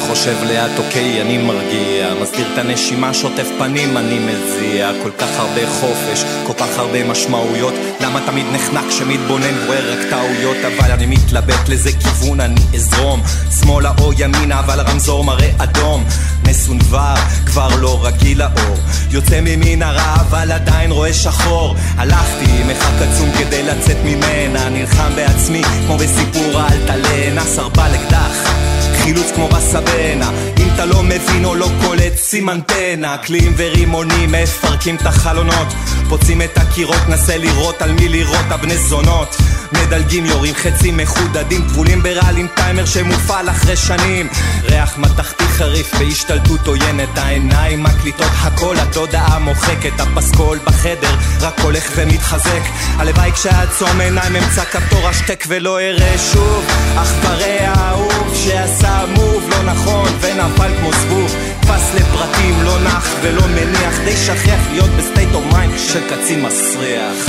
חושב לאט אוקיי אני מרגיע. מסדיר את הנשימה שוטף פנים אני מזיע. כל כך הרבה חופש כל כך הרבה משמעויות. למה תמיד נחנק כשמתבונן רואה רק טעויות? אבל אני מתלבט לאיזה כיוון אני אזרום. שמאלה או ימינה אבל הרמזור מראה אדום. מסונבר כבר לא רגיל לאור. יוצא ממנהרה אבל עדיין רואה שחור. הלכתי מרחק עצום כדי לצאת ממנה. נלחם בעצמי כמו בסיפור האלטלנה סרבל אקדח חילוץ כמו בסבנה. אם אתה לא מבין או לא קולט שים אנטנה קליעים ורימונים מפרקים את החלונות. פוצעים את הקירות נסה לראות על מי לירות הבני זונות. מדלגים יורים חצים מחודדים טבולים ברעל עם טיימר שמופעל אחרי שנים. ריח מתכתי חריף בהשתלטות עוינת. העיניים מקליטות הכל התודעה מוחקת. הפסקול בחדר רק הולך ומתחזק. הלוואי כשאעצום עיניים אמצא כפתור השתק ולא אראה שוב. אך פרא האהוב שעשה move לא נכון ונפל כמו זבוב נתפס לפרטים לא נח ולא מניח די שכיח להיות ב state of mind של קצין מסריח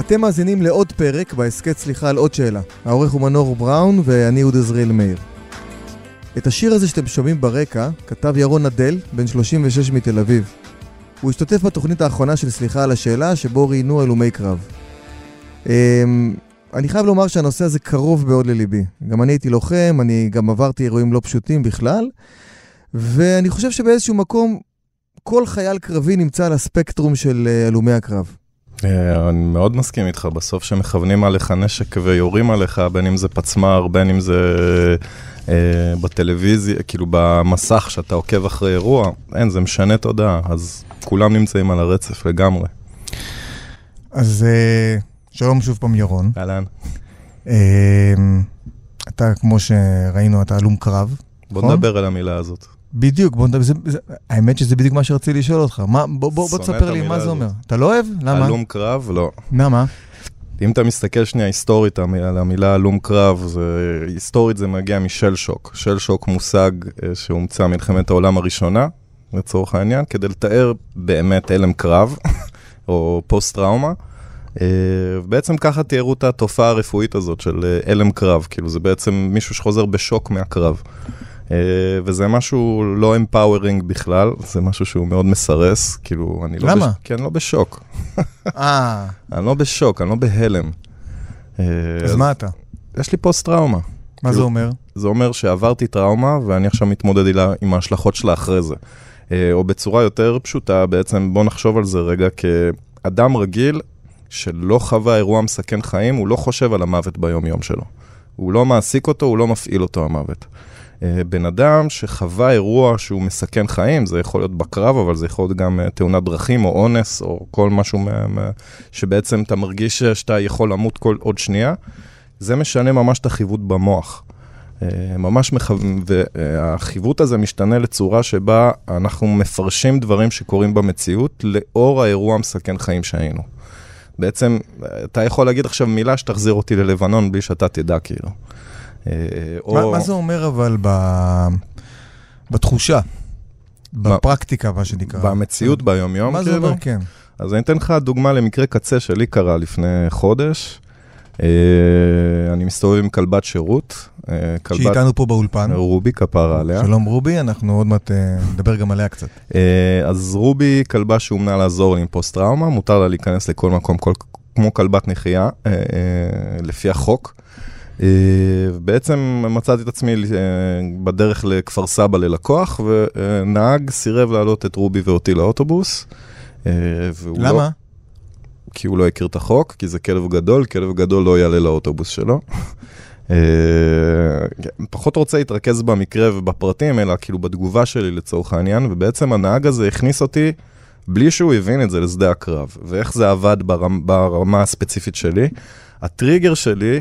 אתם מאזינים לעוד פרק בהסכת סליחה על עוד שאלה. העורך הוא מנור בראון ואני אהוד עזריאל מאיר. את השיר הזה שאתם שומעים ברקע כתב ירון נדל, בן 36 מתל אביב. הוא השתתף בתוכנית האחרונה של סליחה על השאלה, שבו ראיינו הלומי קרב. אני חייב לומר שהנושא הזה קרוב מאוד לליבי. גם אני הייתי לוחם, אני גם עברתי אירועים לא פשוטים בכלל, ואני חושב שבאיזשהו מקום כל חייל קרבי נמצא על הספקטרום של אה, הלומי הקרב. אה, אני מאוד מסכים איתך, בסוף שמכוונים עליך נשק ויורים עליך, בין אם זה פצמ"ר, בין אם זה אה, בטלוויזיה, כאילו במסך שאתה עוקב אחרי אירוע, אין, זה משנה תודעה, אז כולם נמצאים על הרצף לגמרי. אז אה, שלום שוב פעם ירון. אהלן. אה, אתה, כמו שראינו, אתה הלום קרב. בוא נכון? נדבר על המילה הזאת. בדיוק, בוא נדבר, זה, זה, האמת שזה בדיוק מה שרציתי לשאול אותך. מה, בוא, בוא, בוא תספר לי מה זה. אומר. אתה לא אוהב? למה? הלום קרב? לא. למה? אם אתה מסתכל שנייה היסטורית על המילה הלום קרב, זה, היסטורית זה מגיע משל שוק. של שוק מושג אה, שהומצא מלחמת העולם הראשונה, לצורך העניין, כדי לתאר באמת הלם קרב, או פוסט-טראומה. אה, בעצם ככה תיארו את התופעה הרפואית הזאת של אה, הלם קרב, כאילו זה בעצם מישהו שחוזר בשוק מהקרב. אה, וזה משהו לא אמפאורינג בכלל, זה משהו שהוא מאוד מסרס, כאילו, אני לא... למה? בש... כי אני לא בשוק. אה, אני לא בשוק, אני לא בהלם. אה, אז מה אתה? יש לי פוסט-טראומה. מה זה כאילו- אומר? זה אומר שעברתי טראומה ואני עכשיו מתמודד אילה- עם ההשלכות שלה אחרי זה. אה, או בצורה יותר פשוטה, בעצם בוא נחשוב על זה רגע, כאדם רגיל שלא חווה אירוע מסכן חיים, הוא לא חושב על המוות ביום-יום שלו. הוא לא מעסיק אותו, הוא לא מפעיל אותו המוות. אה, בן אדם שחווה אירוע שהוא מסכן חיים, זה יכול להיות בקרב, אבל זה יכול להיות גם אה, תאונת דרכים או אונס, או כל משהו מה, שבעצם אתה מרגיש שאתה יכול למות כל עוד שנייה, זה משנה ממש את החיווט במוח. אה, ממש מכוון, והחיווט הזה משתנה לצורה שבה אנחנו מפרשים דברים שקורים במציאות לאור האירוע המסכן חיים שהיינו. בעצם, אתה יכול להגיד עכשיו מילה שתחזיר אותי ללבנון בלי שאתה תדע, כאילו. אה, מה, או- מה זה אומר אבל ב... בתחושה? בפרקטיקה, מה שנקרא. במציאות ביום-יום, מה זה כאילו? אומר? כן. אז אני אתן לך דוגמה למקרה קצה שלי קרה לפני חודש. אה, אני מסתובב עם כלבת שירות. אה, שהיא כלבת איתנו פה באולפן. רובי כפרה עליה. שלום רובי, אנחנו עוד מעט אה, נדבר גם עליה קצת. אז רובי כלבה שאומנה לעזור עם פוסט-טראומה, מותר לה להיכנס לכל מקום, כל, כמו כלבת נחייה, לפי החוק. בעצם מצאתי את עצמי בדרך לכפר סבא ללקוח, ונהג סירב להעלות את רובי ואותי לאוטובוס. לא- למה? כי הוא לא הכיר את החוק, כי זה כלב גדול, כלב גדול לא יעלה לאוטובוס שלו. אה, פחות רוצה להתרכז במקרה ובפרטים, אלא כאילו בתגובה שלי לצורך העניין, ובעצם הנהג הזה הכניס אותי, בלי שהוא הבין את זה, לשדה הקרב. ואיך זה עבד ברמ, ברמה הספציפית שלי. הטריגר שלי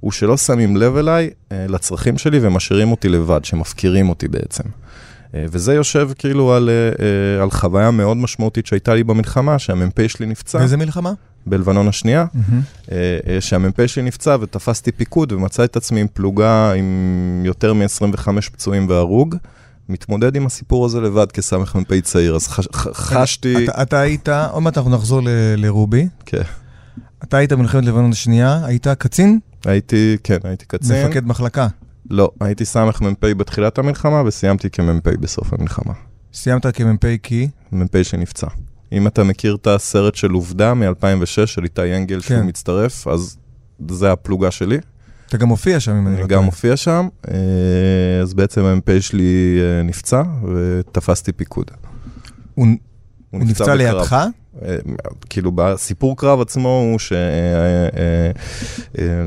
הוא שלא שמים לב אליי אה, לצרכים שלי ומשאירים אותי לבד, שמפקירים אותי בעצם. אה, וזה יושב כאילו על, אה, אה, על חוויה מאוד משמעותית שהייתה לי במלחמה, שהמ"פ שלי נפצע. באיזה מלחמה? בלבנון השנייה, אה, שהמ"פ שלי נפצע ותפסתי פיקוד ומצא את עצמי עם פלוגה עם יותר מ-25 פצועים והרוג. מתמודד עם הסיפור הזה לבד כסמ"פ צעיר, אז חש, חשתי... אתה, אתה היית, עוד מעט אנחנו נחזור ל- לרובי. כן. אתה היית במלחמת לבנון השנייה, היית קצין? הייתי, כן, הייתי קצין. מפקד מחלקה. לא, הייתי סמ"פ בתחילת המלחמה וסיימתי כמ"פ בסוף המלחמה. סיימת כמ"פ כי? מ"פ שנפצע. אם אתה מכיר את הסרט של עובדה מ-2006 של איתי אנגל שהוא כן. מצטרף, אז זה הפלוגה שלי. אתה גם מופיע שם, אם אני אני לא גם טועה. מופיע שם, אה, אז בעצם המ"פ שלי אה, נפצע ותפסתי פיקוד. הוא הוא נפצע בקרב. לידך? אה, כאילו בסיפור קרב עצמו הוא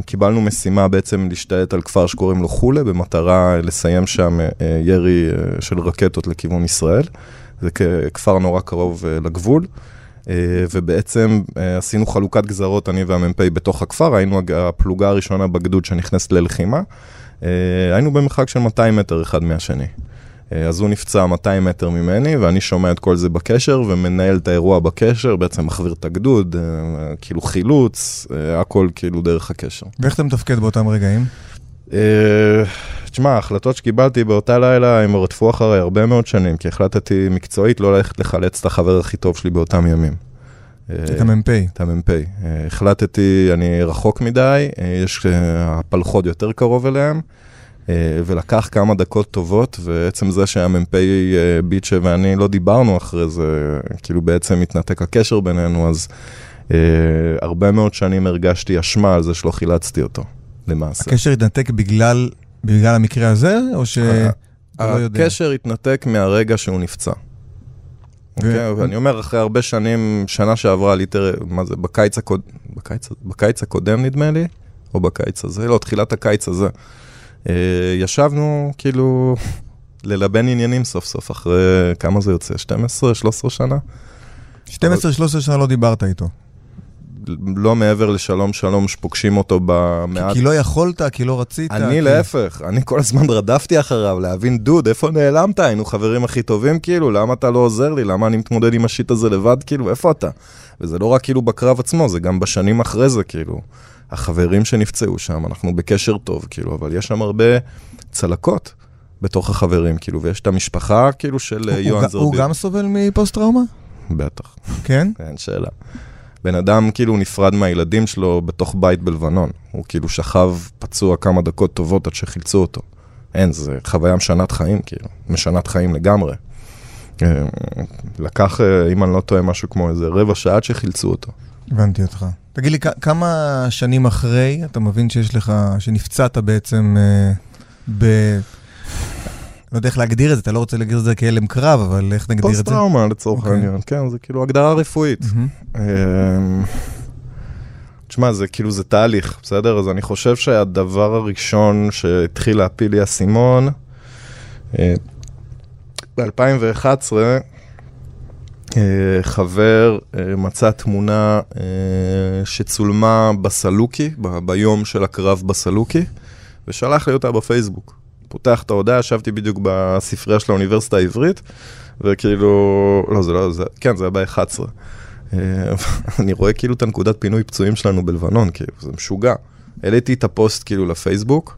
שקיבלנו משימה בעצם להשתלט על כפר שקוראים לו חולה במטרה לסיים שם אה, ירי אה, של רקטות לכיוון ישראל. זה כפר נורא קרוב אה, לגבול. אה, ובעצם אה, עשינו חלוקת גזרות, אני והמ"פ בתוך הכפר, היינו הפלוגה הראשונה בגדוד שנכנסת ללחימה. אה, היינו במרחק של 200 מטר אחד מהשני. אה, אז הוא נפצע 200 מטר ממני, ואני שומע את כל זה בקשר, ומנהל את האירוע בקשר, בעצם מחוויר את הגדוד, אה, כאילו חילוץ, אה, הכל כאילו דרך הקשר. ואיך אתה מתפקד באותם רגעים? אה, תשמע, ההחלטות שקיבלתי באותה לילה, הם רדפו אחריי הרבה מאוד שנים, כי החלטתי מקצועית לא ללכת לחלץ את החבר הכי טוב שלי באותם ימים. אה, את המ"פ. את המ"פ. אה, החלטתי, אני רחוק מדי, אה, יש אה, הפלחוד יותר קרוב אליהם, אה, ולקח כמה דקות טובות, ועצם זה שהמ"פ אה, ביטשה ואני לא דיברנו אחרי זה, כאילו בעצם התנתק הקשר בינינו, אז אה, הרבה מאוד שנים הרגשתי אשמה על זה שלא חילצתי אותו, למעשה. הקשר התנתק בגלל בגלל המקרה הזה, או ש... אה, לא יודע. הקשר התנתק מהרגע שהוא נפצע. אוקיי? ואני אומר, אחרי הרבה שנים, שנה שעברה, ליטר, מה זה, בקיץ הקודם, בקיץ, בקיץ הקודם נדמה לי, או בקיץ הזה, לא, תחילת הקיץ הזה. אה, ישבנו, כאילו, ללבן עניינים סוף סוף, אחרי, כמה זה יוצא? 12, 13 שנה? 12-13 שנה לא דיברת איתו. לא מעבר לשלום שלום שפוגשים אותו במעט כי לא יכולת, כי לא רצית. אני כי- להפך, אני כל הזמן רדפתי אחריו, להבין, דוד, איפה נעלמת? היינו חברים הכי טובים, כאילו, למה אתה לא עוזר לי? למה אני מתמודד עם השיט הזה לבד, כאילו, איפה אתה? וזה לא רק כאילו בקרב עצמו, זה גם בשנים אחרי זה, כאילו. החברים שנפצעו שם, אנחנו בקשר טוב, כאילו, אבל יש שם הרבה צלקות בתוך החברים, כאילו, ויש את המשפחה, כאילו, של אה, הוא- יוהן הוא- הוא זרביב. גם סובל מפוסט-טראומה? בטח, כן? אין שאלה. בן אדם כאילו נפרד מהילדים שלו בתוך בית בלבנון. הוא כאילו שכב פצוע כמה דקות טובות עד שחילצו אותו. אין, זה חוויה משנת חיים, כאילו. משנת חיים לגמרי. אה, לקח, אה, אם אני לא טועה, משהו כמו איזה רבע שעה עד שחילצו אותו. הבנתי אותך. תגיד לי, כמה שנים אחרי אתה מבין שיש לך, שנפצעת בעצם אה, ב... לא יודע איך להגדיר את זה, אתה לא רוצה להגדיר את זה כהלם קרב, אבל איך נגדיר את זה? פוסט-טראומה לצורך אוקיי. העניין, כן, זה כאילו הגדרה רפואית. אמ, תשמע, זה כאילו, זה תהליך, בסדר? אז אני חושב שהדבר הראשון שהתחיל להפיל לי האסימון, אה, ב-2011, אה, חבר אה, מצא תמונה אה, שצולמה בסלוקי, ב- ביום של הקרב בסלוקי, ושלח לי אותה בפייסבוק. פותח את ההודעה, ישבתי בדיוק בספרייה של האוניברסיטה העברית, וכאילו, לא, זה לא, זה, כן, זה היה ב-11. אה, אני רואה כאילו את הנקודת פינוי פצועים שלנו בלבנון, כאילו, זה משוגע. העליתי את הפוסט כאילו לפייסבוק,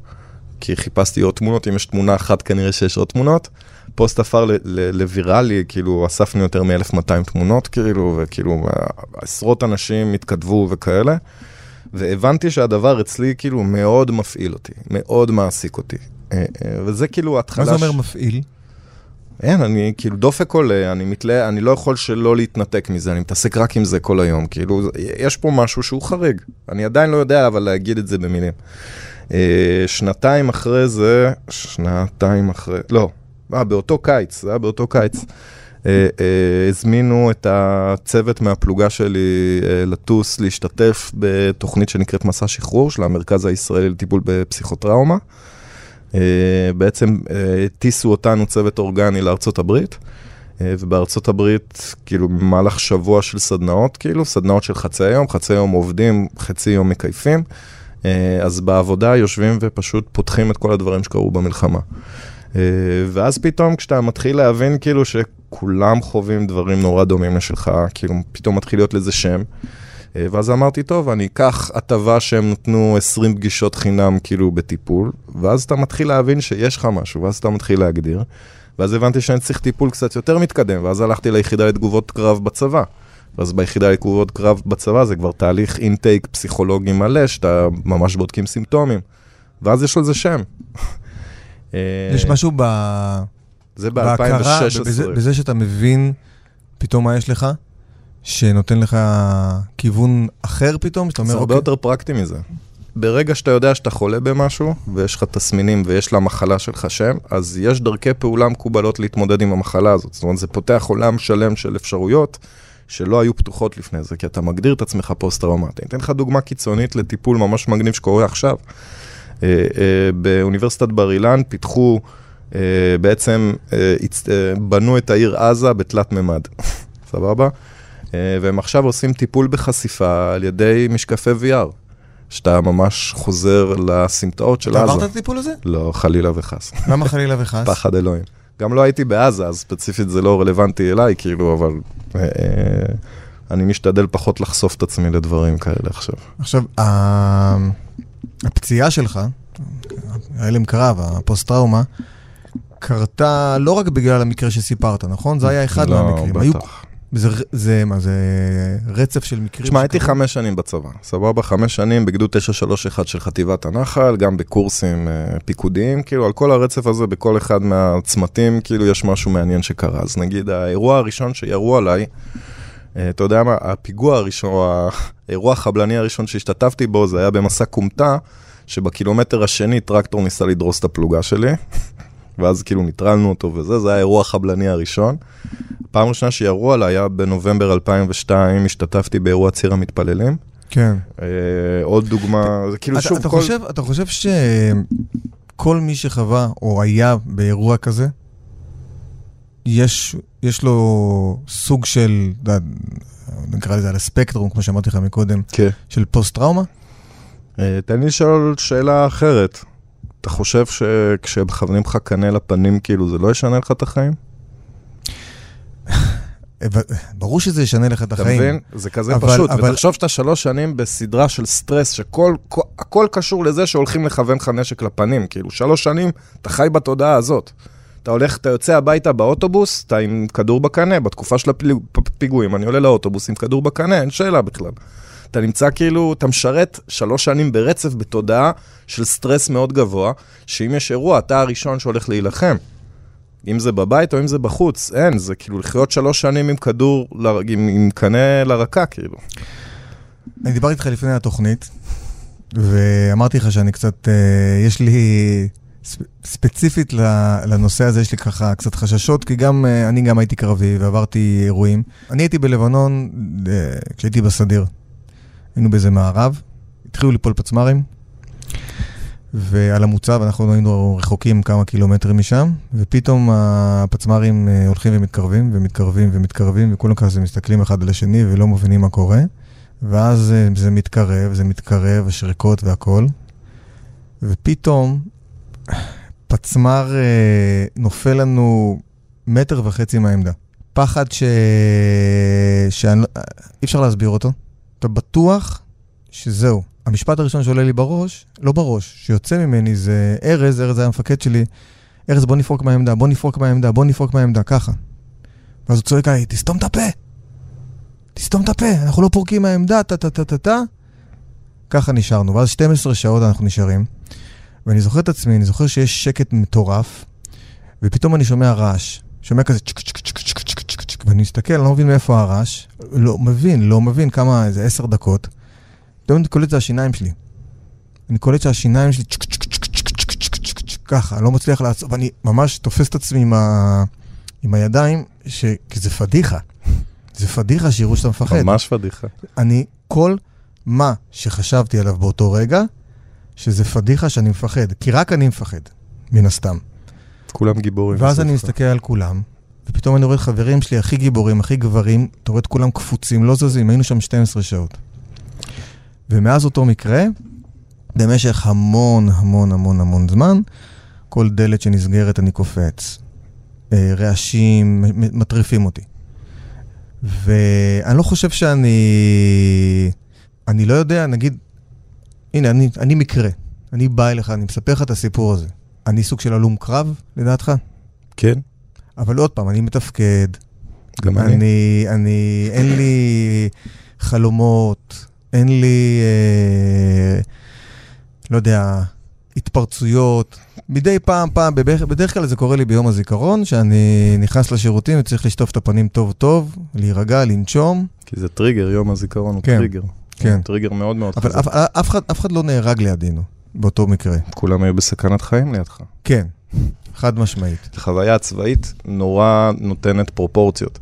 כי חיפשתי עוד תמונות, אם יש תמונה אחת כנראה שיש עוד תמונות. פוסט עפר לוויראלי, כאילו אספנו יותר מ-1200 תמונות, כאילו, וכאילו עשרות אנשים התכתבו וכאלה. והבנתי שהדבר אצלי כאילו מאוד מפעיל אותי, מאוד מעסיק אותי. אה, אה, וזה כאילו מה התחלה... זה אומר ש- מפעיל? אין, אני כאילו דופק עולה, אני מתלה, אני לא יכול שלא להתנתק מזה, אני מתעסק רק עם זה כל היום, כאילו, יש פה משהו שהוא חריג. אני עדיין לא יודע, אבל להגיד את זה במילים. אה, שנתיים אחרי זה, שנתיים אחרי, לא, אה, באותו קיץ, זה היה באותו קיץ. אה, אה, הזמינו את הצוות מהפלוגה שלי אה, לטוס, להשתתף בתוכנית שנקראת מסע שחרור של המרכז הישראלי לטיפול בפסיכוטראומה. בעצם הטיסו אותנו צוות אורגני לארצות הברית, ובארצות הברית, כאילו במהלך שבוע של סדנאות, כאילו, סדנאות של חצי יום, חצי יום עובדים, חצי יום מקייפים, אז בעבודה יושבים ופשוט פותחים את כל הדברים שקרו במלחמה. אה, ואז פתאום כשאתה מתחיל להבין כאילו שכולם חווים דברים נורא דומים לשלך, כאילו פתאום מתחיל להיות לזה שם. אה, ואז אמרתי, טוב, אני אקח הטבה שהם נתנו 20 פגישות חינם כאילו בטיפול, ואז אתה מתחיל להבין שיש לך משהו, ואז אתה מתחיל להגדיר. ואז הבנתי שאני צריך טיפול קצת יותר מתקדם, ואז הלכתי ליחידה לתגובות קרב בצבא. ואז ביחידה לתגובות קרב בצבא זה כבר תהליך אינטייק פסיכולוגי מלא, שאתה ממש בודקים סימפטומים. ואז יש לזה שם. יש משהו ב... זה בהכרה, ב-2016. בזה, בזה שאתה מבין פתאום מה יש לך, שנותן לך כיוון אחר פתאום, שאתה אומר, זה הרבה אוקיי, יותר פרקטי מזה. ברגע שאתה יודע שאתה חולה במשהו, ויש לך תסמינים ויש למחלה שלך שם, אז יש דרכי פעולה מקובלות להתמודד עם המחלה הזאת. זאת אומרת, זה פותח עולם שלם של אפשרויות שלא היו פתוחות לפני זה, כי אתה מגדיר את עצמך פוסט-טראומטי. אני אתן לך דוגמה קיצונית לטיפול ממש מגניב שקורה עכשיו. אה, אה, באוניברסיטת בר אילן פיתחו, אה, בעצם בנו את העיר עזה בתלת מימד, סבבה? והם עכשיו עושים טיפול בחשיפה על ידי משקפי VR, שאתה ממש חוזר לסמטאות של אתה עזה. עברת את הטיפול הזה? לא, חלילה וחס. למה חלילה וחס? פחד אלוהים. גם לא הייתי בעזה, אז ספציפית זה לא רלוונטי אליי, כאילו, אבל אה, אה, אני משתדל פחות לחשוף את עצמי לדברים כאלה עכשיו. עכשיו, הפציעה שלך, ההלם קרב, הפוסט-טראומה, קרתה לא רק בגלל המקרה שסיפרת, נכון? זה היה אחד לא, מהמקרים. היו- בטח. זה, זה מה, זה רצף של מקרים? תשמע, הייתי? חמש שנים בצבא, סבבה? חמש שנים בגדוד 931 של חטיבת הנחל, גם בקורסים אה, פיקודיים, כאילו, על כל הרצף הזה, בכל אחד מהצמתים, כאילו, יש משהו מעניין שקרה. אז נגיד, האירוע הראשון שירו עליי, אתה יודע מה, הפיגוע הראשון, או האירוע החבלני הראשון שהשתתפתי בו, זה היה במסע כומתה, שבקילומטר השני טרקטור ניסה לדרוס את הפלוגה שלי, ואז כאילו ניטרלנו אותו וזה, זה היה האירוע החבלני הראשון. פעם ראשונה שירו עליי היה בנובמבר 2002, השתתפתי באירוע ציר המתפללים. כן. אה, עוד דוגמה, זה כאילו אתה, שוב, אתה, כל... חושב, אתה חושב שכל מי שחווה או היה באירוע כזה, יש, יש לו סוג של, אתה יודע, נקרא לזה על הספקטרום, כמו שאמרתי לך מקודם, כן. של פוסט-טראומה? אה, תן לי לשאול שאלה אחרת. אתה חושב שכשמכוונים לך קנה לפנים, כאילו זה לא ישנה לך את החיים? ברור שזה ישנה לך את אתה החיים. מבין? זה כזה אבל- פשוט. אבל- ותחשוב שאתה שלוש שנים בסדרה של סטרס, שכל כל- הכל קשור לזה שהולכים לכוון לך נשק לפנים. כאילו, שלוש שנים אתה חי בתודעה הזאת. אתה הולך, אתה יוצא הביתה באוטובוס, אתה עם כדור בקנה, בתקופה של הפיגועים, אני עולה לאוטובוס עם כדור בקנה, אין שאלה בכלל. אתה נמצא כאילו, אתה משרת שלוש שנים ברצף בתודעה של סטרס מאוד גבוה, שאם יש אירוע, אתה הראשון שהולך להילחם. אם זה בבית או אם זה בחוץ, אין, זה כאילו לחיות שלוש שנים עם כדור, ל- עם, עם קנה לרקה, כאילו. אני דיברתי איתך לפני התוכנית, ואמרתי לך שאני קצת, אה, יש לי, ספציפית לנושא הזה, יש לי ככה קצת חששות, כי גם, אה, אני גם הייתי קרבי ועברתי אירועים. אני הייתי בלבנון אה, כשהייתי בסדיר. היינו באיזה מערב, התחילו ליפול פצמ"רים, ועל המוצב אנחנו היינו רחוקים כמה קילומטרים משם, ופתאום הפצמ"רים אה, הולכים ומתקרבים, ומתקרבים ומתקרבים, וכולם כזה מסתכלים אחד על השני ולא מבינים מה קורה. ואז זה מתקרב, זה מתקרב, השריקות והכל, ופתאום פצמ"ר אה, נופל לנו מטר וחצי מהעמדה. פחד ש... שאני... לא- אי אפשר להסביר אותו. אתה בטוח שזהו. המשפט הראשון שעולה לי בראש, לא בראש, שיוצא ממני זה ארז, ארז היה המפקד שלי, ארז בוא נפרוק מהעמדה, בוא נפרוק מהעמדה, בוא נפרוק מהעמדה, ככה. ואז הוא צועק עליי, תסתום את הפה! תסתום את הפה, אנחנו לא פורקים מהעמדה, טה-טה-טה-טה. ככה נשארנו, ואז 12 שעות אנחנו נשארים. ואני זוכר את עצמי, אני זוכר שיש שקט מטורף, ופתאום אני שומע רעש. שומע כזה צ'ק צ'ק צ'ק צ'ק צ'ק צ'ק צ'ק, ואני מסתכל, אני לא מבין מאיפה הרעש. לא מבין, לא מבין כמה, איזה עשר דקות. פתאום אני קולט את השיניים שלי. אני קולט שהשיניים שלי צ'ק צ'ק צ'ק צ'ק צ'ק צ'ק צ'ק צ'ק ככה, אני לא מצליח לעצור, ואני ממש תופס את עצמי עם, ה... עם הידיים, ש... כי זה פדיחה. זה פדיחה שיראו שאתה מפחד. ממש פדיחה. אני, כל מה שחשבתי עליו באותו רגע, שזה פדיחה שאני מפחד, כי רק אני מפחד, מן הסתם. כולם גיבורים. ואז אני בסוף. מסתכל על כולם, ופתאום אני רואה את חברים שלי הכי גיבורים, הכי גברים, אתה רואה את כולם קפוצים, לא זזים, היינו שם 12 שעות. ומאז אותו מקרה, במשך המון המון המון המון זמן, כל דלת שנסגרת אני קופץ. אה, רעשים מטריפים אותי. ואני לא חושב שאני אני לא יודע, נגיד, הנה, אני, אני מקרה. אני בא אליך, אני מספר לך את הסיפור הזה. אני סוג של הלום קרב, לדעתך? כן, אבל עוד פעם, אני מתפקד. גם אני. אני, אני, אין לי חלומות, אין לי, אה, לא יודע, התפרצויות. מדי פעם, פעם, בדרך, בדרך כלל זה קורה לי ביום הזיכרון, שאני נכנס לשירותים וצריך לשטוף את הפנים טוב טוב, להירגע, לנשום. כי זה טריגר, יום הזיכרון הוא כן, טריגר. כן. טריגר מאוד מאוד אבל חזק. אף, אף, אחד, אף אחד לא נהרג לידינו באותו מקרה. כולם היו בסכנת חיים לידך. כן, חד משמעית. חוויה צבאית נורא נותנת פרופורציות.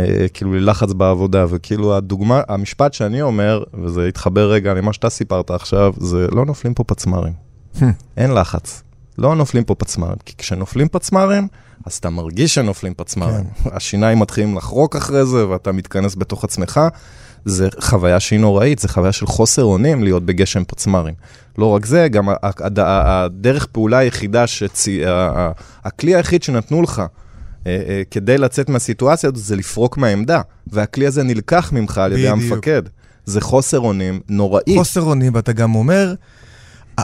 אה, כאילו ללחץ בעבודה, וכאילו הדוגמה, המשפט שאני אומר, וזה יתחבר רגע למה שאתה סיפרת עכשיו, זה לא נופלים פה פצמ"רים. אין לחץ. לא נופלים פה פצמ"רים, כי כשנופלים פצמ"רים, אז אתה מרגיש שנופלים פצמ"רים. השיניים מתחילים לחרוק אחרי זה, ואתה מתכנס בתוך עצמך. זה חוויה שהיא נוראית, זה חוויה של חוסר אונים להיות בגשם פצמ"רים. לא רק זה, גם הדרך פעולה היחידה, שצי... הכלי היחיד שנתנו לך אה, אה, כדי לצאת מהסיטואציה הזאת זה לפרוק מהעמדה, והכלי הזה נלקח ממך על ידי בדיוק. המפקד. זה חוסר אונים נוראי. חוסר אונים, ואתה גם אומר,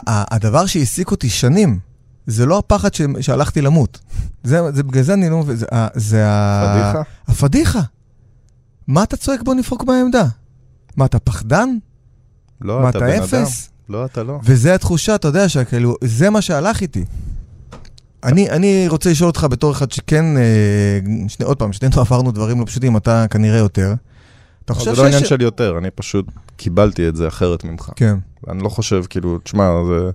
הדבר שהעסיק אותי שנים, זה לא הפחד ש- שהלכתי למות. זה, זה בגלל זה אני לא מבין, זה, זה ה... פדיחה? הפדיחה. מה אתה צועק בוא נפרוק מהעמדה? מה, אתה פחדן? לא, מה, אתה אתה בן אדם. אפס? לא, אתה לא. וזה התחושה, אתה יודע, שכאילו, זה מה שהלך איתי. אני, אני רוצה לשאול אותך בתור אחד שכן, אה, שני, עוד פעם, שנינו עברנו דברים לא פשוטים, אתה כנראה יותר. אתה חושב זה שיש... לא עניין של יותר, אני פשוט קיבלתי את זה אחרת ממך. כן. אני לא חושב, כאילו, תשמע, זה...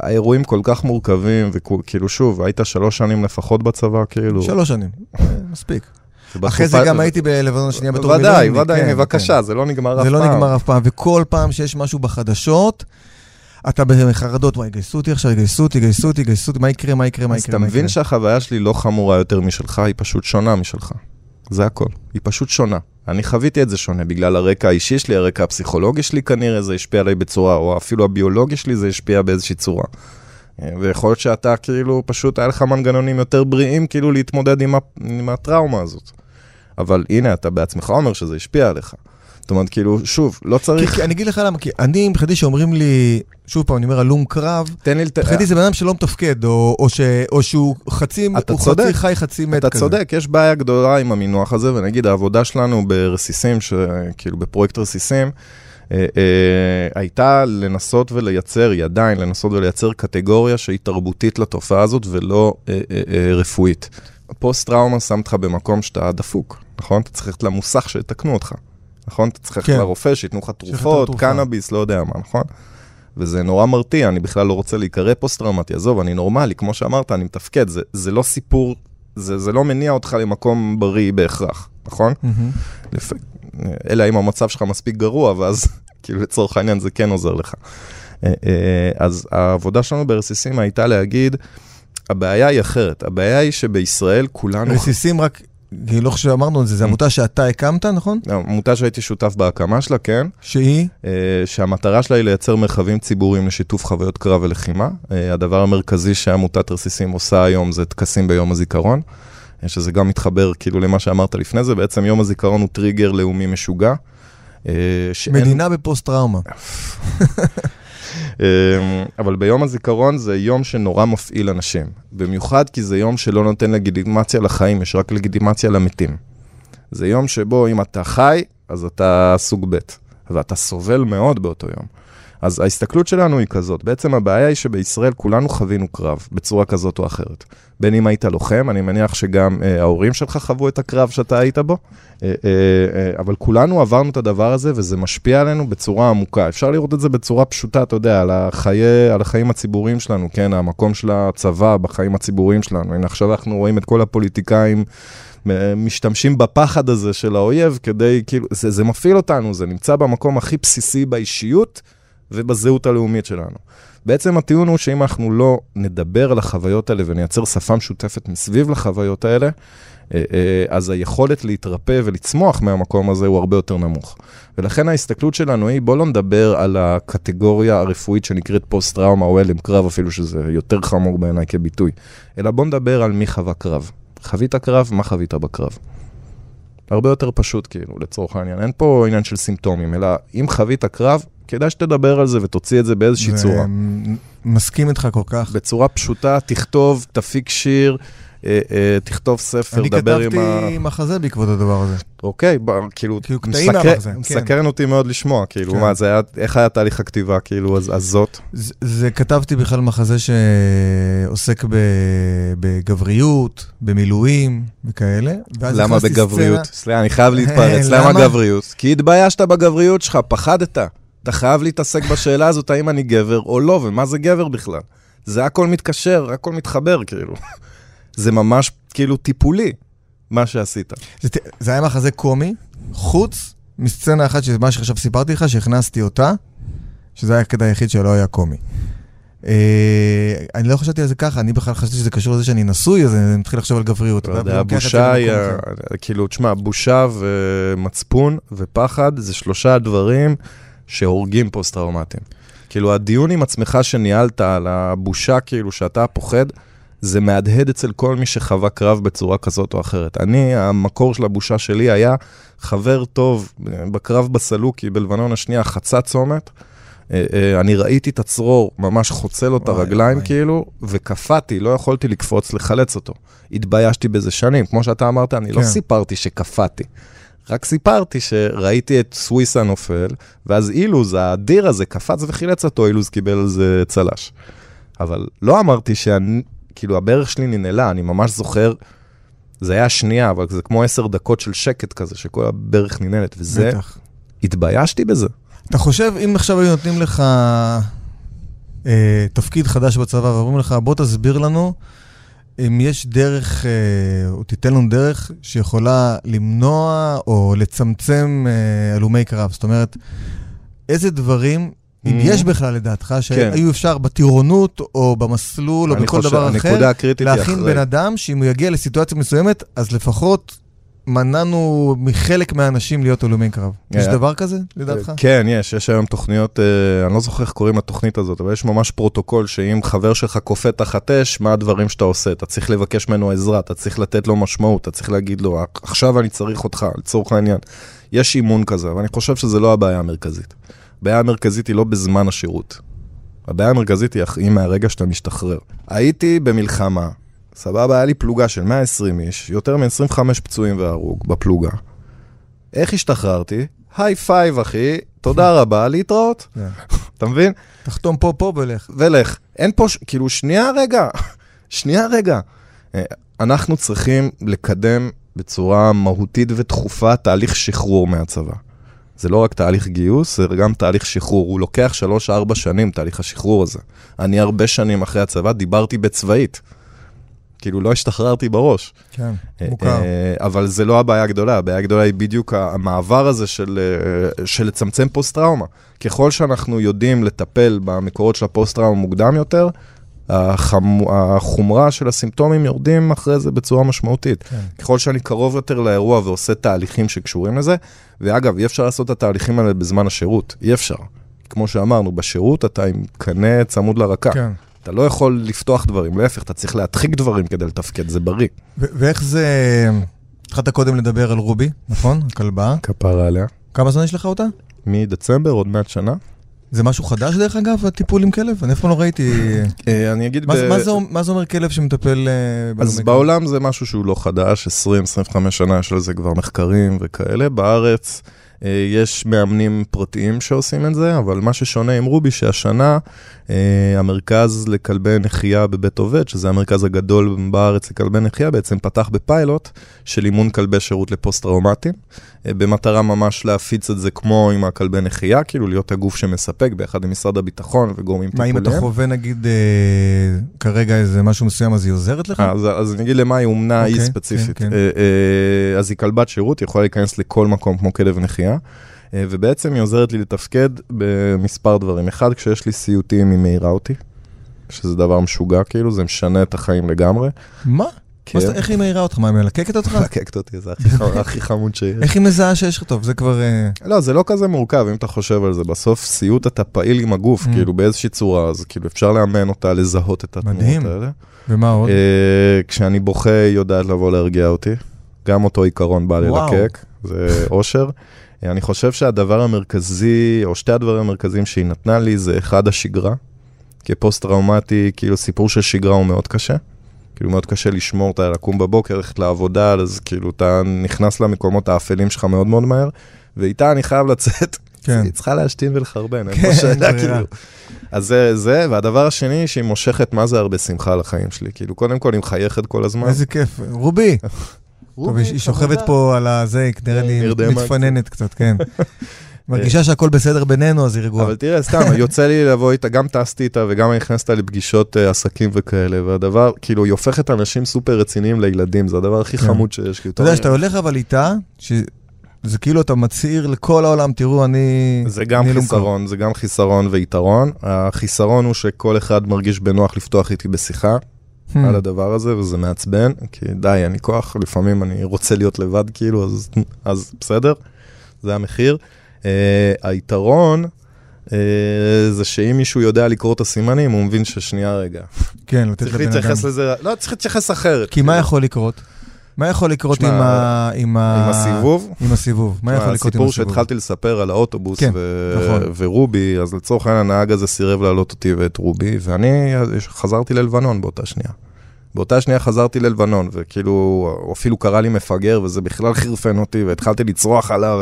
האירועים כל כך מורכבים, וכאילו, שוב, היית שלוש שנים לפחות בצבא, כאילו. שלוש שנים, מספיק. אחרי זה גם הייתי בלבנון השנייה בתור ודאי, מילואימניק, ודאי, כן, בבקשה, זה לא נגמר כן. אף זה פעם. לא נגמר אף פעם, וכל פעם שיש משהו בחדשות, אתה בחרדות, וואי, יגייסו אותי עכשיו, יגייסו אותי, יגייסו אותי, יגייסו אותי, מה יקרה, מה יקרה, מה אז יקרה, אתה מה מבין. שהחוויה שלי לא חמורה יותר משלך, היא פשוט שונה משלך. זה הכל. היא פשוט שונה. אני חוויתי את זה שונה בגלל הרקע האישי שלי, הרקע הפסיכולוגי שלי כנראה, זה השפיע עליי בצורה, או אפילו הביולוגי שלי, זה השפיע באיזושהי צורה. אה, ויכול להיות שאתה כאילו, פשוט היה לך מנגנונים יותר בריאים כאילו להתמודד עם, עם הטראומה הזאת. אבל הנה, אתה בעצמך אומר שזה השפיע עליך. זאת אומרת, כאילו, שוב, לא כי, צריך... כי אני אגיד לך למה, כי אני, מבחינתי שאומרים לי, שוב פעם, אני אומר הלום קרב, תן לי... לת- מבחינתי זה בן אדם שלא מתפקד, או, או, ש, או שהוא חצי, אתה הוא צודק. חצי חי, חצי מת אתה כזה. צודק, יש בעיה גדולה עם המינוח הזה, ונגיד העבודה שלנו ברסיסים, כאילו בפרויקט רסיסים, אה, אה, הייתה לנסות ולייצר, היא עדיין לנסות ולייצר קטגוריה שהיא תרבותית לתופעה הזאת ולא אה, אה, אה, רפואית. פוסט-טראומה שם אותך במקום שאתה דפוק, נכון? אתה צריך ללכת למוסך שיתקנו אותך, נכון? אתה צריך ללכת כן. לרופא שייתנו לך תרופות. קנאביס, לא יודע מה, נכון? וזה נורא מרתיע, אני בכלל לא רוצה להיקרא פוסט-טראומטי, עזוב, אני נורמלי, כמו שאמרת, אני מתפקד, זה, זה לא סיפור, זה, זה לא מניע אותך למקום בריא בהכרח, נכון? לפ... אלא אם המצב שלך מספיק גרוע, ואז כאילו לצורך העניין זה כן עוזר לך. אה, אה, אז העבודה שלנו ברסיסים הייתה להגיד, הבעיה היא אחרת, הבעיה היא שבישראל כולנו... רסיסים רק, כי לא חושב שאמרנו את זה, זו Mm. עמותה שאתה הקמת, נכון? עמותה שהייתי שותף בהקמה שלה, כן, שהיא? אה, שהמטרה שלה היא לייצר מרחבים ציבוריים לשיתוף חוויות קרב ולחימה. אה, הדבר המרכזי שעמותת רסיסים עושה היום זה טקסים ביום הזיכרון, אה, שזה גם מתחבר כאילו למה שאמרת לפני זה, בעצם יום הזיכרון הוא טריגר לאומי משוגע. שאין- מדינה בפוסט-טראומה. אה, אבל ביום הזיכרון זה יום שנורא מפעיל אנשים. במיוחד כי זה יום שלא נותן לגיטימציה לחיים, יש רק לגיטימציה למתים. זה יום שבו אם אתה חי, אז אתה סוג ב', ואתה סובל מאוד באותו יום. אז ההסתכלות שלנו היא כזאת, בעצם הבעיה היא שבישראל כולנו חווינו קרב, בצורה כזאת או אחרת. בין אם היית לוחם, אני מניח שגם אה, ההורים שלך חוו את הקרב שאתה היית בו, אה, אה, אה, אבל כולנו עברנו את הדבר הזה וזה משפיע עלינו בצורה עמוקה. אפשר לראות את זה בצורה פשוטה, אתה יודע, על, החיי, על החיים הציבוריים שלנו, כן, המקום של הצבא בחיים הציבוריים שלנו. הנה, עכשיו אנחנו רואים את כל הפוליטיקאים אה, משתמשים בפחד הזה של האויב כדי, כאילו, זה, זה מפעיל אותנו, זה נמצא במקום הכי בסיסי באישיות ובזהות הלאומית שלנו. בעצם הטיעון הוא שאם אנחנו לא נדבר על החוויות האלה ונייצר שפה משותפת מסביב לחוויות האלה, אה, אה, אז היכולת להתרפא ולצמוח מהמקום הזה הוא הרבה יותר נמוך. ולכן ההסתכלות שלנו היא, בוא לא נדבר על הקטגוריה הרפואית שנקראת פוסט-טראומה או הלם קרב, אפילו שזה יותר חמור בעיניי כביטוי, אלא בוא נדבר על מי חווה קרב. חווית קרב, מה חווית בקרב? הרבה יותר פשוט, כאילו, לצורך העניין. אין פה עניין של סימפטומים, אלא אם חווית קרב, כדאי שתדבר על זה ותוציא את זה באיזושהי צורה. מסכים איתך כל כך. בצורה פשוטה, תכתוב, תפיק שיר, אה, אה, תכתוב ספר, דבר עם ה... אני כתבתי מחזה בעקבות הדבר הזה. אוקיי, כאילו, כאילו קטעים מהמחזה, כן. מסקרן אותי מאוד לשמוע, כאילו, כן. מה, זה היה, איך היה תהליך הכתיבה, כאילו, אז, אז זאת? זה, זה כתבתי בכלל מחזה שעוסק ב, בגבריות, במילואים וכאלה. למה בגבריות? סליחה, אני חייב להתפרץ, למה למה? גבריות? כי התביישת בגבריות שלך, פחדת. אתה חייב להתעסק בשאלה הזאת, האם אני גבר או לא, ומה זה גבר בכלל. זה הכל מתקשר, הכל מתחבר, כאילו. זה ממש, כאילו, טיפולי, מה שעשית. זה, זה היה מחזה קומי, חוץ מסצנה אחת, מה שעכשיו סיפרתי לך, שהכנסתי אותה, שזה היה הקטע היחיד שלא היה קומי. אה, אני לא חשבתי על זה ככה, אני בכלל חשבתי שזה קשור לזה שאני נשוי, אז אני מתחיל לחשוב על גבריות. לא יודע, הבושה היא, למקום ה- אחר. כאילו, תשמע, בושה ומצפון ופחד זה שלושה דברים שהורגים פוסט-טראומטיים. כאילו, הדיון עם עצמך שניהלת על הבושה, כאילו, שאתה פוחד, זה מהדהד אצל כל מי שחווה קרב בצורה כזאת או אחרת. אני, המקור של הבושה שלי היה חבר טוב אה, בקרב בסלוקי בלבנון השנייה, חצה צומת. אה, אה, אני ראיתי את הצרור ממש חוצה לו את הרגליים וואי. כאילו, וקפאתי, לא יכולתי לקפוץ, לחלץ אותו. התביישתי בזה שנים, כמו שאתה אמרת, אני לא כן. סיפרתי שקפאתי. רק סיפרתי שראיתי את סוויסה נופל, ואז אילוז, האדיר הזה, קפץ וחילץ אותו, אילוז קיבל על זה צל"ש. אבל לא אמרתי שאני, כאילו, הברך שלי ננעלה, אני ממש זוכר, זה היה שנייה, אבל זה כמו עשר דקות של שקט כזה, שכל הברך ננעלת, וזה, בטח. התביישתי בזה. אתה חושב, אם עכשיו היו נותנים לך אה, תפקיד חדש בצבא, ואומרים לך, בוא תסביר לנו אם יש דרך, אה, או תיתן לנו דרך שיכולה למנוע או לצמצם אה, הלומי קרב. זאת אומרת, איזה דברים, אם Mhm. יש בכלל לדעתך, שהיו אפשר בטירונות או במסלול או בכל דבר אחר, להכין אחרי. בן אדם שאם הוא יגיע לסיטואציה מסוימת, אז לפחות מנענו מחלק מהאנשים להיות הלומי קרב. יש אה, דבר כזה, לדעתך? כן, יש, יש היום תוכניות, אה, אני לא זוכר איך קוראים לתוכנית הזאת, אבל יש ממש פרוטוקול שאם חבר שלך קופא תחת אש, מה הדברים שאתה עושה? אתה צריך לבקש ממנו עזרה, אתה צריך לתת לו משמעות, אתה צריך להגיד לו, עכשיו אני צריך אותך, לצורך העניין. יש אימון כזה, אבל אני חושב שזה לא הבעיה המרכזית. הבעיה המרכזית היא לא בזמן השירות. הבעיה המרכזית היא מהרגע שאתה משתחרר. הייתי במלחמה, סבבה, היה לי פלוגה של 120 איש, יותר מ-25 פצועים והרוג בפלוגה. איך השתחררתי? high five, אחי, תודה רבה, להתראות. כן. אתה מבין? תחתום פה, פה ולך. ולך. אין פה, ש... כאילו, שנייה רגע, שנייה רגע. אה, אנחנו צריכים לקדם בצורה מהותית ודחופה תהליך שחרור מהצבא. זה לא רק תהליך גיוס, זה גם תהליך שחרור. הוא לוקח 3-4 שנים, תהליך השחרור הזה. אני הרבה שנים אחרי הצבא דיברתי בצבאית. כאילו, לא השתחררתי בראש. כן, אה, מוכר. אה, אבל זה לא הבעיה הגדולה, הבעיה הגדולה היא בדיוק המעבר הזה של, אה, של לצמצם פוסט-טראומה. ככל שאנחנו יודעים לטפל במקורות של הפוסט-טראומה מוקדם יותר, החמ... החומרה של הסימפטומים יורדים אחרי זה בצורה משמעותית. כן. ככל שאני קרוב יותר לאירוע ועושה תהליכים שקשורים לזה, ואגב, אי אפשר לעשות את התהליכים האלה בזמן השירות, אי אפשר. כמו שאמרנו, בשירות אתה עם קנה צמוד לרקה. כן. אתה לא יכול לפתוח דברים, להפך, אתה צריך להדחיק דברים כדי לתפקד, זה בריא. ואיך זה... התחלת קודם לדבר על רובי, נכון? הכלבה. כפרה עליה. כמה זמן יש לך אותה? מדצמבר, עוד מעט שנה. זה משהו חדש דרך אגב, הטיפול עם כלב? אני אף פעם לא ראיתי... אה, אני אגיד... מה, זה- אומר- כלב שמטפל אה, אז? בעולם זה משהו שהוא לא חדש, 20-25 שנה יש על זה כבר מחקרים וכאלה. בארץ יש מאמנים פרטיים שעושים את זה, אבל מה ששונה עם רובי, שהשנה אה, המרכז לכלבי נחייה בבית עובד, שזה המרכז הגדול בארץ לכלבי נחייה, בעצם פתח בפיילוט של אימון כלבי שירות לפוסט-טראומטיים, אה, במטרה ממש להפיץ את זה כמו עם הכלבי נחייה, כאילו להיות הגוף שמספק ביחד עם משרד הביטחון וגורמים מה, אם אתה טיפוליים. חווה נגיד אה, כרגע איזה משהו מסוים, אז היא עוזרת לך? אה, אז, אז אני אגיד למה היא אומנה היא אוקיי, ספציפית. כן, כן. אה, אה, אז היא כלבת שירות, היא יכולה להיכנס לכל מקום כמו כלב נחייה, אה, ובעצם היא עוזרת לי לתפקד במספר דברים. אחד, כשיש לי סיוטים, היא מאירה אותי, שזה דבר משוגע, כאילו, זה משנה את החיים לגמרי. מה? כן. מה איך היא מעירה אותך? מה, היא מלקקת אותך? מלקקת אותי, זה הכי חמ- הכי חמוד שיש. איך היא מזהה שיש לך טוב? זה כבר... אה, לא, זה לא כזה מורכב, אם אתה חושב על זה. בסוף סיוט אתה פעיל עם הגוף, Mm. כאילו, באיזושהי צורה, אז כאילו, אפשר לאמן אותה לזהות את התנועות מדהים. האלה. ומה עוד? אה, כשאני בוכה, היא יודעת לבוא להרגיע אותי. גם אותו עיקרון בא. ללקק, זה אושר. אני חושב שהדבר המרכזי, או שתי הדברים המרכזיים שהיא נתנה לי, זה אחד, השגרה. כפוסט-טראומטי, כאילו סיפור של שגרה הוא מאוד קשה. כאילו מאוד קשה לשמור, אתה לקום בבוקר, ללכת לעבודה, אז כאילו אתה נכנס למקומות האפלים שלך מאוד מאוד מהר, ואיתה אני חייב לצאת. כן. היא צריכה להשתין ולחרבן, אין כן, פה שאלה, אין ברירה. כאילו. אז זה, זה, והדבר השני, שהיא מושכת מה זה הרבה שמחה לחיים שלי. כאילו, קודם כל, היא מחייכת כל הזמן. איזה כיף. רובי, טוב, היא שוכבת פה על הזה, היא נראה לי מתפננת קצת, כן. מרגישה שהכל בסדר בינינו, אז היא רגועה. אבל תראה, סתם, יוצא לי לבוא איתה, גם טסתי איתה וגם אני נכנסת לפגישות אה, עסקים וכאלה, והדבר, כאילו, היא הופכת אנשים סופר רציניים לילדים, זה הדבר הכי כן. חמוד שיש. כאילו, אתה יודע שאתה הולך אבל איתה, שזה כאילו אתה מצהיר לכל העולם, תראו, אני... זה גם אני לא חיסרון, זה גם חיסרון ויתרון. החיסרון הוא שכל אחד מרגיש בנוח לפתוח איתי בשיחה. על הדבר הזה, וזה מעצבן, כי די, אין לי כוח, לפעמים אני רוצה להיות לבד, כאילו, אז, אז בסדר, זה המחיר. Uh, היתרון uh, זה שאם מישהו יודע לקרוא את הסימנים, הוא מבין ששנייה רגע. כן, לתת צריך לבן אדם. להתייחס לזה, לא, צריך להתייחס אחרת. כי מה כאילו. יכול לקרות? מה יכול לקרות עם ה... עם הסיבוב? עם הסיבוב. מה יכול לקרות עם הסיפור הסיבוב? שהתחלתי לספר על האוטובוס כן, נכון. ורובי, אז לצורך העניין הנהג הזה סירב להעלות אותי ואת רובי, ואני חזרתי ללבנון באותה שנייה. באותה שנייה חזרתי ללבנון, וכאילו, הוא אפילו קרא לי מפגר, וזה בכלל חירפן אותי, והתחלתי לצרוח עליו.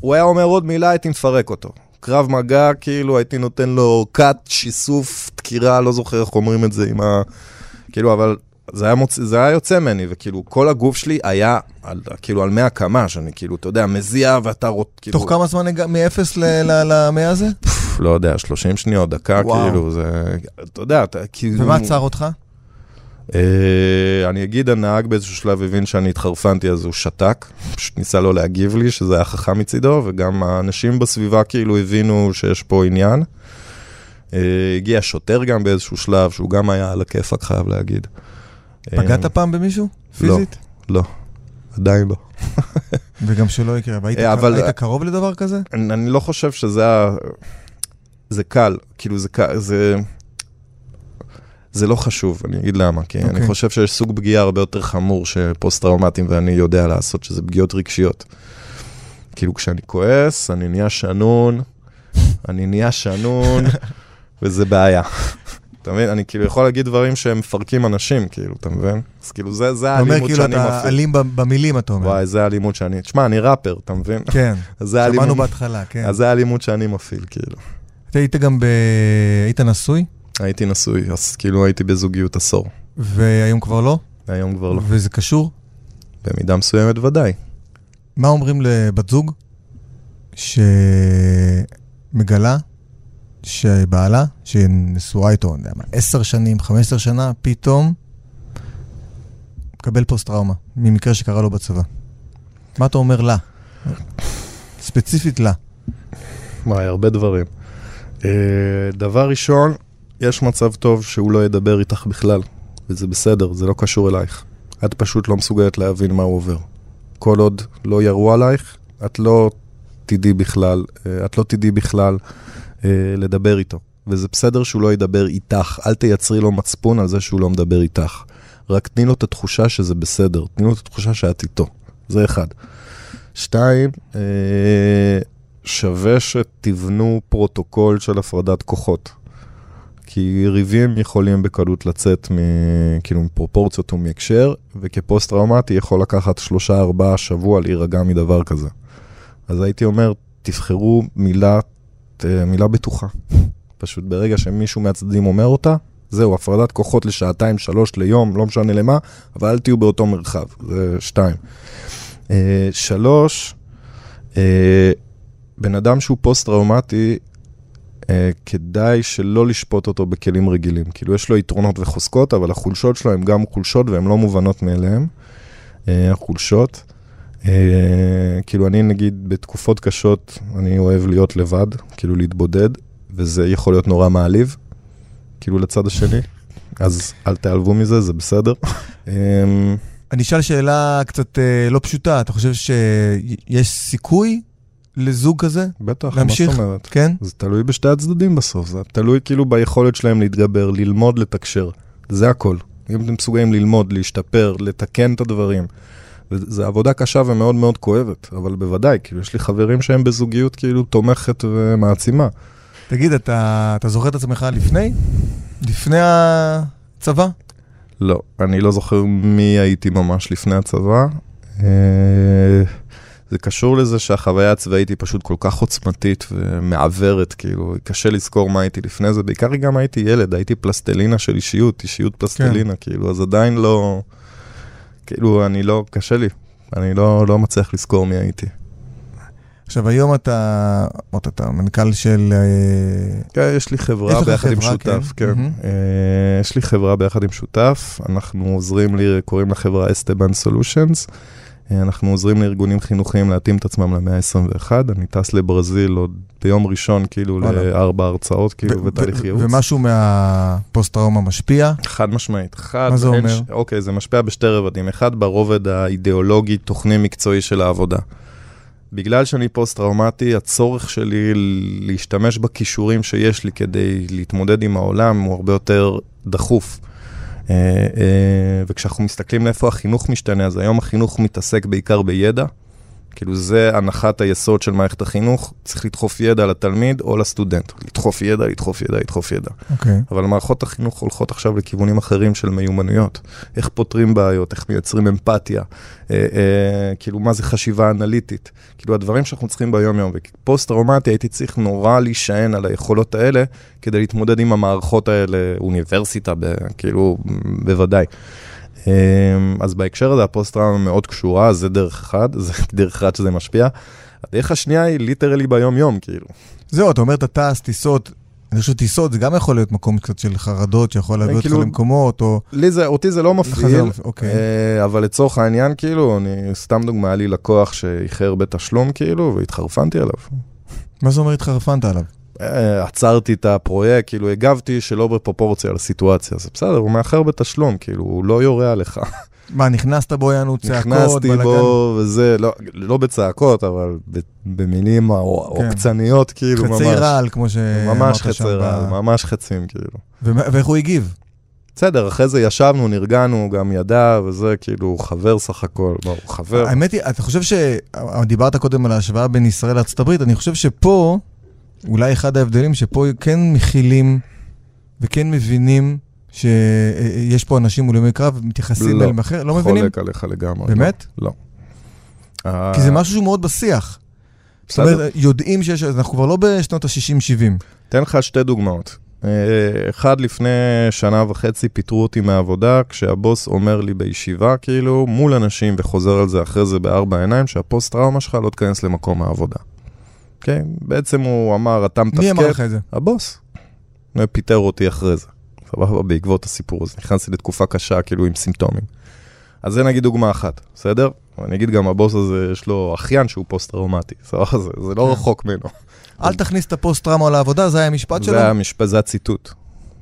הוא היה אומר עוד מילה, הייתי מפרק אותו. קרב מגע, כאילו הייתי נותן לו קאט, שיסוף, דקירה, לא זוכר איך אומרים את זה עם ה... כאילו, אבל זה היה, מוצ... זה היה יוצא ממני, וכאילו, כל הגוף שלי היה על, כאילו על 100 קמ"ש, אני כאילו, אתה יודע, מזיע ואתה רוט... כאילו, תוך כמה זמן הגע- מ-0 ל-100 הזה? לא יודע, 30 שניות, דקה, וואו. כאילו, זה... אתה יודע, אתה כאילו... ומה עצר אותך? אה, אני אגיד, הנהג באיזשהו שלב הבין שאני התחרפנתי, אז הוא שתק, פשוט ניסה לא להגיב לי, שזה היה חכם מצידו, וגם האנשים בסביבה כאילו הבינו שיש פה עניין. אה, הגיע שוטר גם באיזשהו שלב, שהוא גם היה על הכיפאק, חייב להגיד. פגעת פעם במישהו? לא. פיזית? לא, עדיין לא. וגם שלא יקרה. והיית אה, קר- אבל- היית קרוב לדבר כזה? אני, אני לא חושב שזה ה... זה קל, כאילו זה קל, זה... זה לא חשוב, אני אגיד למה, כי okay. אני אוקיי. חושב שיש סוג פגיעה הרבה יותר חמור שפוסט-טראומטיים ואני יודע לעשות, שזה פגיעות רגשיות. כאילו כשאני כועס, אני נהיה שנון, אני נהיה שנון, וזה בעיה. אתה מבין? אני כאילו יכול להגיד דברים שהם מפרקים אנשים, כאילו, אתה מבין? אז כאילו זה, זה אתה אומר האלימות כאילו שאני אתה מפעיל. אלים במילים, אתה אומר. וואי, זה האלימות שאני... תשמע, אני ראפר, אתה מבין? כן, שמענו האלימות... בהתחלה, כן. אז זה האלימות שאני מפעיל, כאילו. אתה היית גם ב... היית נשוי, הייתי נשוי, אז כאילו הייתי בזוגיות עשור. והיום כבר לא? היום כבר לא. וזה קשור? במידה מסוימת ודאי. מה אומרים לבת זוג שמגלה שבעלה, שנשואה איתו, אני יודע מה, עשר שנים, חמש עשר שנה, פתאום מקבל פוסט-טראומה ממקרה שקרה לו בצבא. מה אתה אומר לה? ספציפית לה. וואי, הרבה דברים. אה, דבר ראשון, יש מצב טוב שהוא לא ידבר איתך בכלל, וזה בסדר, זה לא קשור אלייך. את פשוט לא מסוגלת להבין מה הוא עובר. כל עוד לא ירו עלייך, את לא תדעי בכלל, אה, את לא תדעי בכלל לדבר איתו. וזה בסדר שהוא לא ידבר איתך, אל תייצרי לו מצפון על זה שהוא לא מדבר איתך. רק תני לו את התחושה שזה בסדר, תני לו את התחושה שאת איתו. זה אחד. שתיים, אה, שווה שתבנו פרוטוקול של הפרדת כוחות. כי ריבים יכולים בקלות לצאת מ... כאילו מפרופורציות ומהקשר, וכפוסט-טראומטי יכול לקחת שלושה, ארבעה שבוע להירגע מדבר כזה. אז הייתי אומר, תבחרו מילה, אה, מילה בטוחה. פשוט ברגע שמישהו מהצדדים אומר אותה, זהו, הפרדת כוחות לשעתיים, שלוש, ליום, לא משנה למה, אבל אל תהיו באותו מרחב, זה שתיים. אה, שלוש, אה, בן אדם שהוא פוסט-טראומטי, אה, כדאי שלא לשפוט אותו בכלים רגילים. כאילו, יש לו יתרונות וחוזקות, אבל החולשות שלו הן גם חולשות והן לא מובנות מאליהן. אה, החולשות. אה, כאילו, אני נגיד בתקופות קשות, אני אוהב להיות לבד, כאילו להתבודד, וזה יכול להיות נורא מעליב, כאילו לצד השני. אז אל תיעלבו מזה, זה בסדר. אה, אני אשאל שאלה קצת אה, לא פשוטה, אתה חושב שיש סיכוי לזוג כזה? בטח, להמשיך? מה זאת אומרת? כן? זה תלוי בשתי הצדדים בסוף, זה תלוי כאילו ביכולת שלהם להתגבר, ללמוד, לתקשר. זה הכל. אם אתם מסוגלים ללמוד, להשתפר, לתקן את הדברים, וזו עבודה קשה ומאוד מאוד כואבת, אבל בוודאי, כאילו, יש לי חברים שהם בזוגיות כאילו תומכת ומעצימה. תגיד, אתה, אתה זוכר את עצמך לפני? לפני הצבא? לא, אני לא זוכר מי הייתי ממש לפני הצבא. אה, זה קשור לזה שהחוויה הצבאית היא פשוט כל כך עוצמתית ומעוורת, כאילו, קשה לזכור מה הייתי לפני זה. בעיקר גם הייתי ילד, הייתי פלסטלינה של אישיות, אישיות פלסטלינה, כן. כאילו, אז עדיין לא... כאילו, אני לא, קשה לי. אני לא, לא מצליח לזכור מי הייתי. עכשיו, היום אתה, אמרת, אתה מנכ"ל של... אה, כן, יש לי חברה ביחד עם שותף, כן. כן. Mm-hmm. יש לי חברה ביחד עם שותף, אנחנו עוזרים לי, קוראים לחברה אסטבן סולושנס. אנחנו עוזרים לארגונים חינוכיים להתאים את עצמם למאה ה-21. אני טס לברזיל עוד ביום ראשון, כאילו, לארבע הרצאות, כאילו, בתהליך ייעוץ. ומשהו מהפוסט-טראומה משפיע? חד משמעית. חד, מה זה אומר? אוקיי, זה משפיע בשתי רבדים. אחד, ברובד האידיאולוגי, תוכני מקצועי של העבודה. בגלל שאני פוסט-טראומטי, הצורך שלי להשתמש בכישורים שיש לי כדי להתמודד עם העולם הוא הרבה יותר דחוף. אה, אה, וכשאנחנו מסתכלים לאיפה החינוך משתנה, אז היום החינוך מתעסק בעיקר בידע. כאילו זה הנחת היסוד של מערכת החינוך, צריך לדחוף ידע לתלמיד או לסטודנט. לדחוף ידע, לדחוף ידע, לדחוף ידע. Okay. אוקיי. אבל מערכות החינוך הולכות עכשיו לכיוונים אחרים של מיומנויות. איך פותרים בעיות, איך מייצרים אמפתיה, אה, אה, כאילו מה זה חשיבה אנליטית. כאילו הדברים שאנחנו צריכים ביום-יום. ופוסט-טראומטי הייתי צריך נורא להישען על היכולות האלה כדי להתמודד עם המערכות האלה, אוניברסיטה, ב, כאילו, בוודאי. אמ, אז בהקשר הזה הפוסט-טראומה מאוד קשורה, זה דרך אחד, זה דרך אחד שזה משפיע. הדרך השנייה היא literally ביום-יום, כאילו. זהו, אתה אומר, אתה טס, טיסות, אני חושב שטיסות זה גם יכול להיות מקום קצת של חרדות, שיכול להביא אותך כאילו, למקומות, או... לי זה, אותי זה לא מפעיל, לא אוקיי. אה, אבל לצורך העניין, כאילו, אני, סתם דוגמה, היה לי לקוח שאיחר בתשלום, כאילו, והתחרפנתי עליו. מה זה אומר התחרפנת עליו? אה, עצרתי את הפרויקט, כאילו הגבתי שלא בפרופורציה לסיטואציה, זה בסדר, הוא מאחר בתשלום, כאילו, הוא לא יורה עליך. מה, נכנסת בו, יענו צעקות, נכנסתי בו, וזה, לא, לא בצעקות, אבל במילים העוקצניות, כן. כאילו, ממש. חצי רעל, כמו שאמרת. ממש חצי רעל, ממש חצים, כאילו. ואיך הוא הגיב? בסדר, אחרי זה ישבנו, נרגענו, גם ידע, וזה כאילו חבר סך הכל, ברור, חבר. האמת היא, אתה חושב ש... דיברת קודם על ההשוואה בין ישראל הברית, אני חושב שפה... אולי אחד ההבדלים שפה כן מכילים וכן מבינים שיש פה אנשים מול קרב ומתייחסים לא, אליהם אחר, לא מבינים? חולק עליך לגמרי. באמת? לא. לא. כי זה משהו שהוא מאוד בשיח. בסדר. זאת אומרת, יודעים שיש, אנחנו כבר לא בשנות ה-60-70. אתן לך שתי דוגמאות. אה, אחד, לפני שנה וחצי פיטרו אותי מהעבודה, כשהבוס אומר לי בישיבה, כאילו, מול אנשים, וחוזר על זה אחרי זה בארבע עיניים, שהפוסט-טראומה שלך לא תיכנס למקום העבודה. כן, בעצם הוא אמר, אתה מתפקד. מי אמר לך את זה? הבוס. פיטר אותי אחרי זה. סבבה, בעקבות הסיפור הזה. נכנסתי לתקופה קשה, כאילו, עם סימפטומים. אז זה נגיד דוגמה אחת, בסדר? אני אגיד גם, הבוס הזה, יש לו אחיין שהוא פוסט-טראומטי. סבבה, זה, זה לא כן. רחוק ממנו. אל תכניס את הפוסט-טראומה לעבודה, זה היה המשפט שלו? זה היה המשפט, זה הציטוט.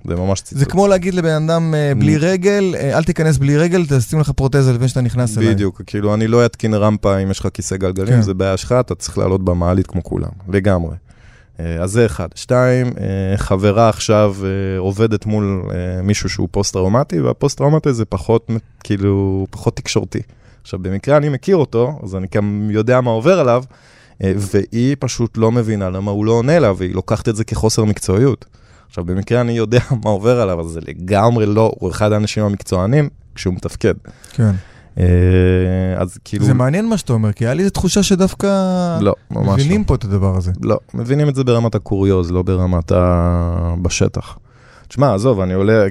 זה ממש ציטוט. זה כמו להגיד לבן אדם אה, בלי רגל, אה, אל תיכנס בלי רגל, תשים לך פרוטזה לפני שאתה נכנס אליי. בדיוק, כאילו אני לא אתקין רמפה אם יש לך כיסא גלגלים, כן. זה בעיה שלך, אתה צריך לעלות במעלית כמו כולם, לגמרי. אה, אז זה אחד. שתיים, חברה עכשיו עובדת מול מישהו שהוא פוסט-טראומטי, והפוסט-טראומטי זה פחות, כאילו, פחות תקשורתי. עכשיו, במקרה אני מכיר אותו, אז אני גם יודע מה עובר עליו, והיא פשוט לא מבינה למה הוא לא עונה לה, והיא לוקחת את זה כחוסר מקצועיות. עכשיו, במקרה אני יודע מה עובר עליו, אז זה לגמרי לא, הוא אחד האנשים המקצוענים כשהוא מתפקד. כן. אה, אז כאילו... זה מעניין מה שאתה אומר, כי היה לי איזו תחושה שדווקא... לא, ממש לא. מבינים פה את הדבר הזה. לא, מבינים את זה ברמת הקוריוז, לא ברמת ה... בשטח. תשמע, עזוב, אני עולה,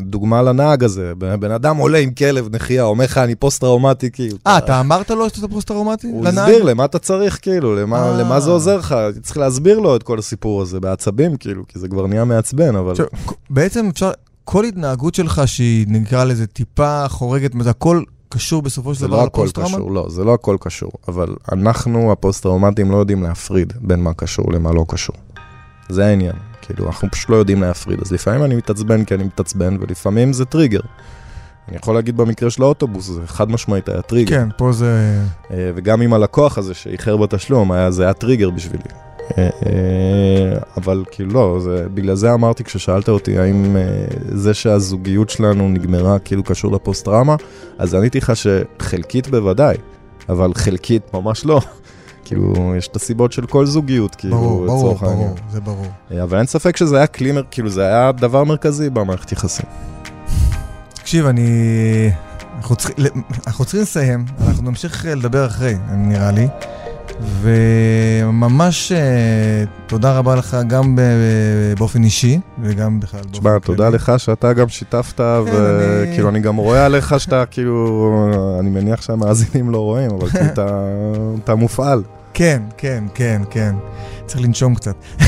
דוגמה לנהג הזה, בן אדם עולה עם כלב נחייה, אומר לך, אני פוסט-טראומטי, כאילו. אה, אתה אמרת לו שאתה פוסט-טראומטי? הוא הסביר למה אתה צריך, כאילו, למה זה עוזר לך, צריך להסביר לו את כל הסיפור הזה, בעצבים, כאילו, כי זה כבר נהיה מעצבן, אבל... בעצם אפשר, כל התנהגות שלך שהיא, נקרא לזה, טיפה חורגת, זה הכל קשור בסופו של דבר לפוסט-טראומה? לא, זה לא הכל קשור, אבל אנחנו, הפוסט-טראומטיים, לא יודעים להפריד בין מה קשור למה לא קשור. זה העניין. כאילו, אנחנו פשוט לא יודעים להפריד. אז לפעמים אני מתעצבן כי אני מתעצבן, ולפעמים זה טריגר. אני יכול להגיד במקרה של האוטובוס, זה חד משמעית היה טריגר. כן, פה זה... אה, וגם עם הלקוח הזה שאיחר בתשלום, היה, זה היה טריגר בשבילי. אה, אה, אבל כאילו לא, זה, בגלל זה אמרתי כששאלת אותי האם זה שהזוגיות שלנו נגמרה כאילו קשור לפוסט-טראומה, אז עניתי לך שחלקית בוודאי, אבל חלקית ממש לא. כאילו, יש את הסיבות של כל זוגיות, כאילו, ברור, ברור, ברור, העניין. זה ברור. אה, אבל אין ספק שזה היה כלי, מר- כאילו, זה היה דבר מרכזי במערכת יחסים. תקשיב, אני... אנחנו צריכים, אנחנו צריכים לסיים, אנחנו נמשיך לדבר אחרי, נראה לי. וממש אה, תודה רבה לך גם באופן אישי וגם בכלל באופן תשמע, תודה כללי. לך שאתה גם שיתפת, אני- וכאילו, אני גם רואה עליך שאתה, כאילו, אני מניח שהמאזינים לא רואים, אבל כאילו, אתה מופעל. כן, כן, כן, כן. צריך לנשום קצת.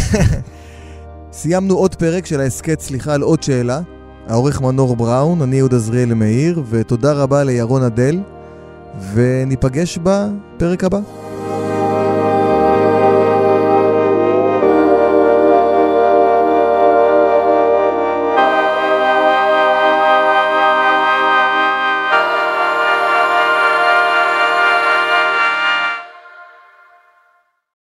סיימנו עוד פרק של ההסכת סליחה על עוד שאלה. העורך מנור בראון, אני יהודה זריאל מאיר, ותודה רבה לירון אדל, וניפגש בפרק הבא.